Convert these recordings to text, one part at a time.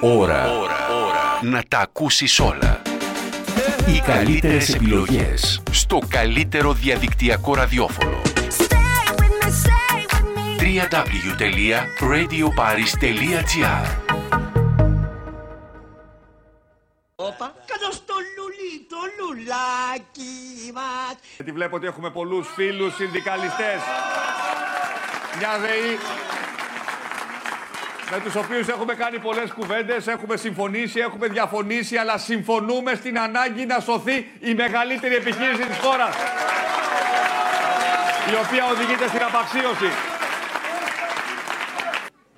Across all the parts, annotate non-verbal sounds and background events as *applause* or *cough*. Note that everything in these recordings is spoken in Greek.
Ώρα. Να τα ακούσεις όλα. Οι καλύτερες επιλογές στο καλύτερο διαδικτυακό ραδιόφωνο. www.radioparis.gr Όπα, κάτω στο λουλί, το λουλάκι μας. Γιατί βλέπω ότι έχουμε πολλούς φίλους συνδικαλιστές. Μια ΔΕΗ με τους οποίους έχουμε κάνει πολλές κουβέντες, έχουμε συμφωνήσει, έχουμε διαφωνήσει, αλλά συμφωνούμε στην ανάγκη να σωθεί η μεγαλύτερη επιχείρηση της χώρας. Η οποία οδηγείται στην απαξίωση.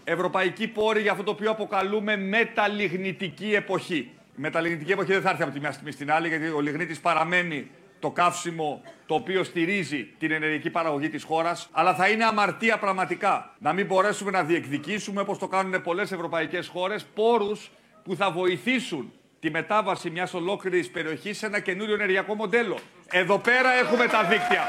Ευρωπαϊκή πόρη για αυτό το οποίο αποκαλούμε μεταλλιγνητική εποχή. Η μεταλλιγνητική εποχή δεν θα έρθει από τη μια στιγμή στην άλλη, γιατί ο λιγνίτης παραμένει το καύσιμο το οποίο στηρίζει την ενεργειακή παραγωγή της χώρας, αλλά θα είναι αμαρτία πραγματικά να μην μπορέσουμε να διεκδικήσουμε, όπως το κάνουν πολλές ευρωπαϊκές χώρες, πόρους που θα βοηθήσουν τη μετάβαση μιας ολόκληρης περιοχής σε ένα καινούριο ενεργειακό μοντέλο. Εδώ πέρα έχουμε τα δίκτυα.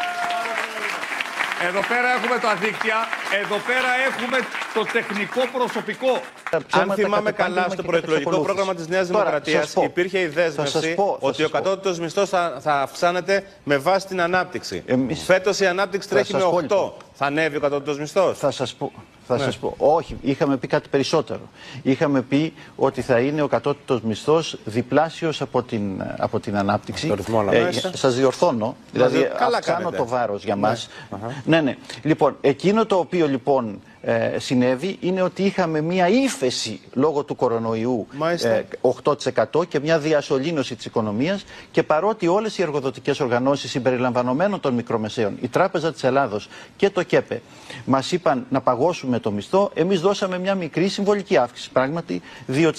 Εδώ πέρα έχουμε τα δίκτυα, εδώ πέρα έχουμε το τεχνικό προσωπικό. Αν θυμάμαι καλά, στο προεκλογικό πρόγραμμα της Νέας Δημοκρατίας υπήρχε η δέσμευση ότι ο κατώτατος μισθός θα, θα αυξάνεται με βάση την ανάπτυξη. Εμείς... Φέτος η ανάπτυξη τρέχει με 8. Θα ανέβει ο κατώτατος μισθός. Θα σας πω. Θα ναι. σας πω, όχι, είχαμε πει κάτι περισσότερο. Είχαμε πει ότι θα είναι ο κατώτατος μισθός διπλάσιος από την, από την ανάπτυξη. Το ρυθμό, αλλά ε, σας διορθώνω, δηλαδή αυξάνω το βάρος για μας. Ναι. ναι, ναι. Λοιπόν, εκείνο το οποίο λοιπόν ε, συνέβη είναι ότι είχαμε μία ύφεση λόγω του κορονοϊού ε, 8% και μια διασωλήνωση της οικονομίας και παρότι όλες οι εργοδοτικές οργανώσεις συμπεριλαμβανομένων των μικρομεσαίων, η Τράπεζα της Ελλάδος και το ΚΕΠΕ μας είπαν να παγώσουμε το μισθό, εμείς δώσαμε μια μικρή συμβολική αύξηση, πράγματι 2%.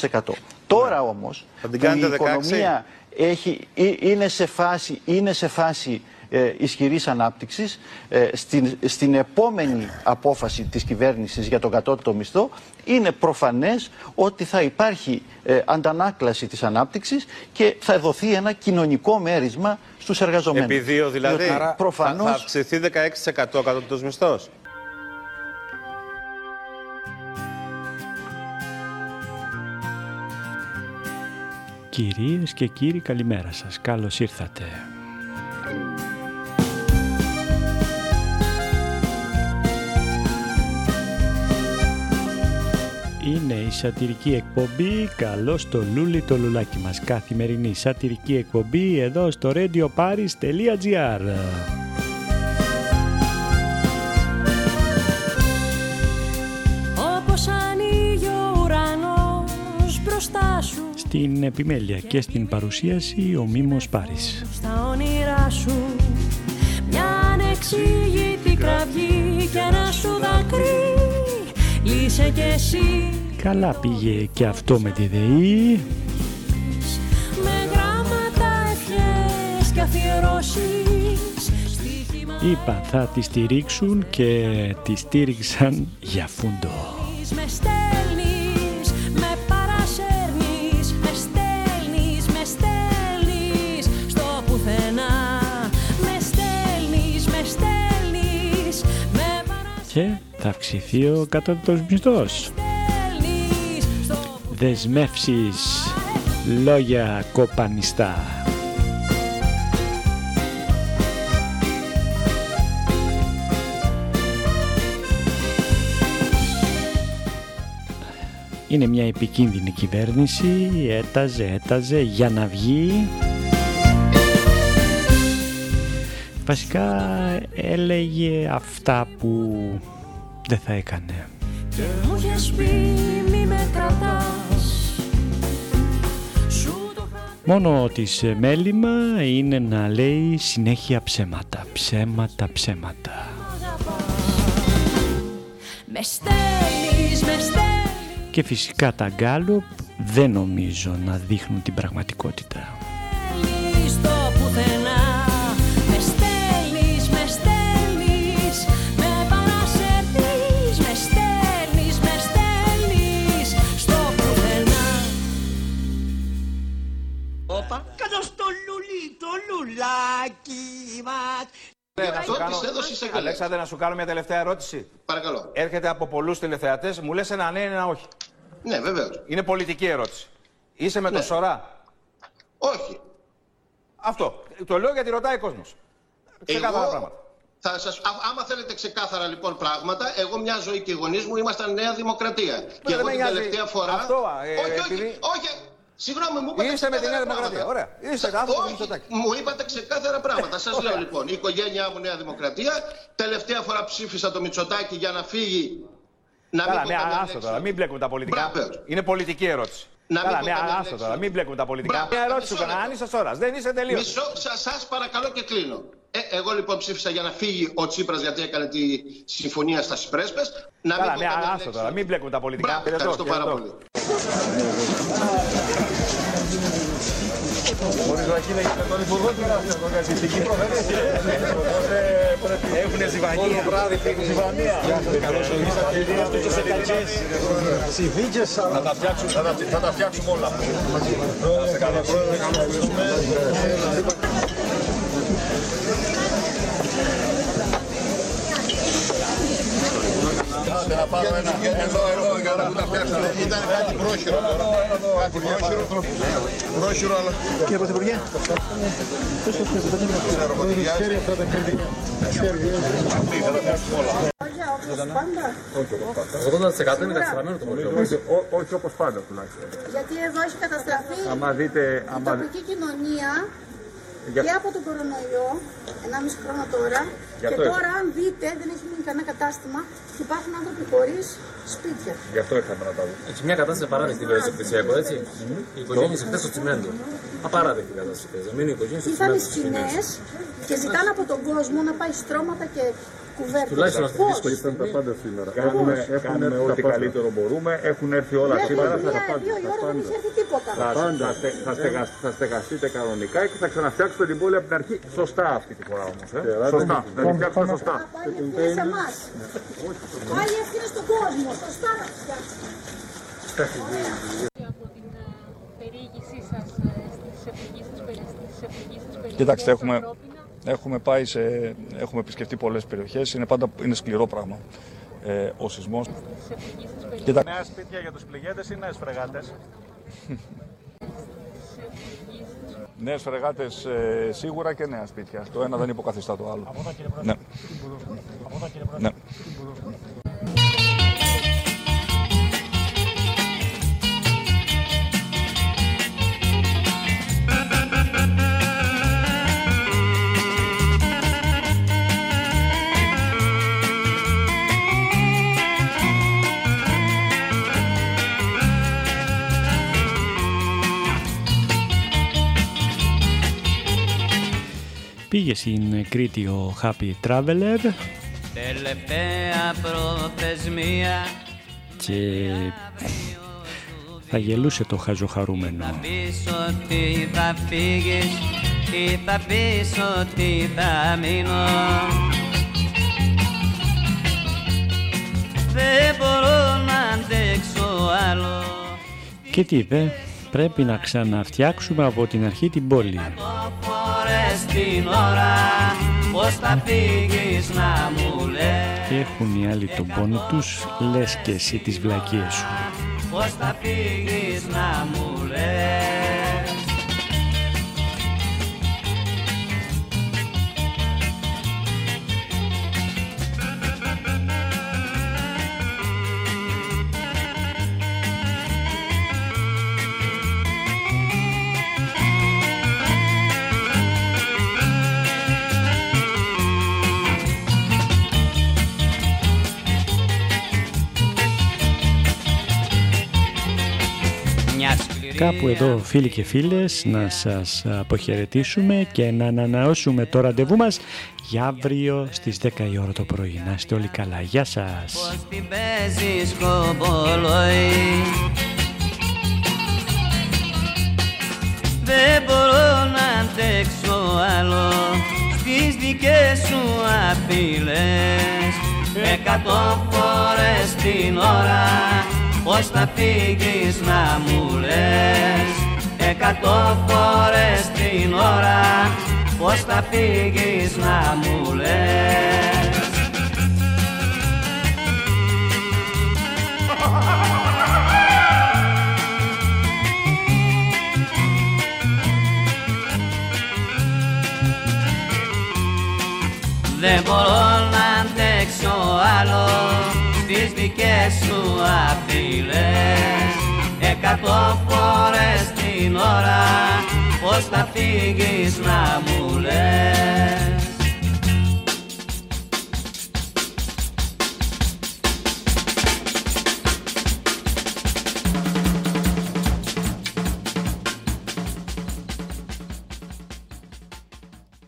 Τώρα όμως που η οικονομία έχει, είναι σε φάση, είναι σε φάση ε, ισχυρής ανάπτυξης ε, στην, στην επόμενη απόφαση της κυβέρνησης για τον κατώτατο μισθό είναι προφανές ότι θα υπάρχει ε, αντανάκλαση της ανάπτυξης και θα δοθεί ένα κοινωνικό μέρισμα στους εργαζομένους. Επί δύο δηλαδή, Άρα, προφανώς... θα, θα αυξηθεί 16% ο κατώτατος μισθός. Κυρίες και κύριοι καλημέρα σας, καλώς ήρθατε. είναι η σατυρική εκπομπή. «Καλό το λούλι το λουλάκι μας» καθημερινή σατυρική εκπομπή εδώ στο radioparis.gr Στην επιμέλεια και στην παρουσίαση ο Μίμος Πάρης. Στα όνειρά σου μια ανεξήγητη κραυγή και ένα σου δακρύ Λύσε κι εσύ. Καλά πήγε και αυτό με τη ΔΕΗ. Με γράμματα ευχές και αφιερώσεις. Είπα θα τη στηρίξουν και τη στήριξαν για φούντο. Και θα αυξηθεί ο κατώτατος μισθός δεσμεύσεις, λόγια κοπανιστά. Είναι μια επικίνδυνη κυβέρνηση, έταζε, έταζε για να βγει. Βασικά έλεγε αυτά που δεν θα έκανε. Και μου πει μη με κρατάς Μόνο της μέλημα είναι να λέει συνέχεια ψέματα, ψέματα, ψέματα. Και φυσικά τα γκάλουπ δεν νομίζω να δείχνουν την πραγματικότητα. Κάνω... Αλέξανδρε, να σου κάνω μια τελευταία ερώτηση. Παρακαλώ. Έρχεται από πολλούς τηλεθεατές, μου λες ένα ναι, ένα όχι. Ναι, βεβαίως. Είναι πολιτική ερώτηση. Είσαι με Ναι. το Σωρά; Όχι. Αυτό. Το λέω γιατί ρωτάει ο κόσμος. Ξεκάθαρα Εγώ πράγματα. θα σας, α, άμα θέλετε ξεκάθαρα λοιπόν πράγματα, εγώ μια ζωή και οι γονείς μου ήμασταν Νέα Δημοκρατία. και δεν εγώ με την νοιάζει τελευταία φορά. αυτό, ε, όχι, όχι, επειδή- όχι. Συγγνώμη, μου είπατε Είστε με τη ξεκάθαρα Νέα Δημοκρατία. πράγματα. Ωραία. Είστε Σα- άνθρωποι του όχι, Μητσοτάκη. Μου είπατε ξεκάθαρα πράγματα. Σας λέω λοιπόν, η οικογένειά μου Νέα Δημοκρατία. Τελευταία φορά ψήφισα το Μητσοτάκη για να φύγει. Να Καλά, πω ναι, καμιά άστο λέξη. τώρα. Μην μπλέκουμε τα πολιτικά. Μπράβο. Είναι πολιτική ερώτηση. Να μην Καλά, πω ναι, καμιά άστο λέξη. τώρα. Μην μπλέκουμε τα πολιτικά. Μπράβο. Μια ερώτηση σου Μισό έκανα. Αν λεπτό. είσαι Σωρά. Δεν είσαι τελείως. Μισό, σα, σας παρακαλώ και κλείνω. Ε, εγώ λοιπόν ψήφισα για να φύγει ο Τσίπρας γιατί έκανε τη συμφωνία στα Πρέσπες. Να Καλά, μην πω ναι, καμιά άστο λέξη. τώρα. Μην μπλέκουμε τα πολιτικά. Μπράβο, Χαιρετώ, ευχαριστώ πάρα χαιρετώ. πολύ. Έχουν ζυβανία. βράδυ Θα τα φτιάξουμε όλα. Άντε να πάρω ένα. Εδώ, εδώ, για να τα φτιάξουμε. Ήταν κάτι πρόχειρο τώρα. Κάτι πρόχειρο. Πρόχειρο, αλλά... Κύριε Πρωθυπουργέ. Ξέρω εγώ τι βιάζει. 80% είναι καταστραμμένο το χωριό μας. όχι όπως πάντα τουλάχιστον. Γιατί εδώ έχει καταστραφεί Άμα δείτε, η άμα, τοπική κοινωνία Για- και από τον κορονοϊό, 1,5 χρόνο τώρα. Γι' Και αυτό τώρα, αν δείτε, δεν έχει μείνει κανένα κατάστημα και υπάρχουν άνθρωποι χωρίς σπίτια. γι' αυτό ήρθαμε να τα δούμε. Έχει μια κατάσταση απαράδεκτη βέβαια στο Πλησιακό, έτσι. Οι οικογένειες χτε στο τσιμέντο. Απαράδεκτη κατάσταση. χθες. Δεν είναι οι οικογένειες στο Ήρθαν οι τσιμέντο. σκηνές και ζητάνε από τον κόσμο να πάει στρώματα και κουβέρτες. Τουλάχιστον αυτή τη Πώς; δύσκολη Ήταν τα πάντα σήμερα. Κάνουμε, Έχουμε κάνουμε τα ό,τι πάντα. καλύτερο μπορούμε. Έχουν έρθει όλα Μέχρι σήμερα. μία, δύο η ώρα δεν έχει έρθει τίποτα. Θα, θα, στε- θα, στεγα- θα στεγαστείτε κανονικά και θα ξαναφτιάξετε την πόλη από την αρχή. Σωστά αυτή τη φορά όμως. Ε. Σωστά. Θα την φτιάξετε σωστά. Α, Πάλι η ευθύνη σε εμάς. Πάλι η ευθύνη στον κόσμο. Σωστά να τους φτιάξουμε. από την ε, περιήγησή σας ε, στις επικίσεις περιοχές. Κοιτάξτε, έχουμε, έχουμε πάει σε. Έχουμε επισκεφτεί πολλές περιοχές. Είναι πάντα είναι σκληρό πράγμα. Ε, ο σεισμός. Κοιτάξτε. Νέα σπίτια για τους πληγέντες ή νέες φρεγάτες; *laughs* Νέες φρεγάτες σίγουρα και νέα σπίτια. Το ένα δεν υποκαθιστά το άλλο. Ναι. Ναι. Πήγε στην Κρήτη ο Happy Traveler Τελευταία προθεσμία και θα γελούσε το χαζοχαρούμενο. πεις ότι θα φύγεις ή θα πεις ότι θα μείνω Δεν μπορώ να αντέξω άλλο Και τι είπε, πρέπει να ξαναφτιάξουμε από την αρχή την πόλη. Φορές την ώρα πως θα φύγεις να μου λες Και έχουν οι άλλοι τον πόνο τους, λες και εσύ τις βλακίες σου. Πως θα φύγεις να μου λες Κάπου εδώ φίλοι και φίλες να σας αποχαιρετήσουμε και να ανανεώσουμε το ραντεβού μας για αύριο στις 10 η ώρα το πρωί. Να είστε όλοι καλά. Γεια σας. Πως την παίζεις κομπολόι; Δεν μπορώ να αντέξω άλλο Στις δικές σου απειλές Εκατό φορές την ώρα Πώς θα φύγεις να μου λες Εκατό φορές την ώρα; Πώς θα φύγεις να μου λες; Δεν μπορώ να αντέξω άλλο στις δικές σου απ' αφιλές εκατό φορές την ώρα πως θα φύγεις να μου λες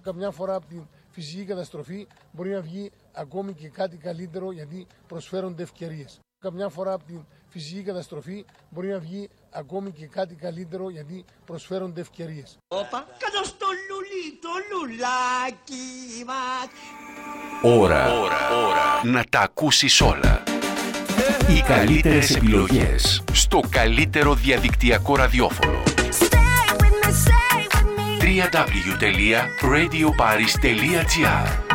Καμιά φορά από την φυσική καταστροφή μπορεί να βγει ακόμη και κάτι καλύτερο γιατί προσφέρονται ευκαιρίες. Καμιά φορά από την φυσική καταστροφή μπορεί να βγει ακόμη και κάτι καλύτερο γιατί προσφέρονται ευκαιρίες. Όπα, κάτω στο λουλί, το λουλάκι μας. Ώρα, ώρα, ώρα να τα ακούσεις όλα. Οι καλύτερες επιλογές στο καλύτερο διαδικτυακό ραδιόφωνο. www.radioparis.gr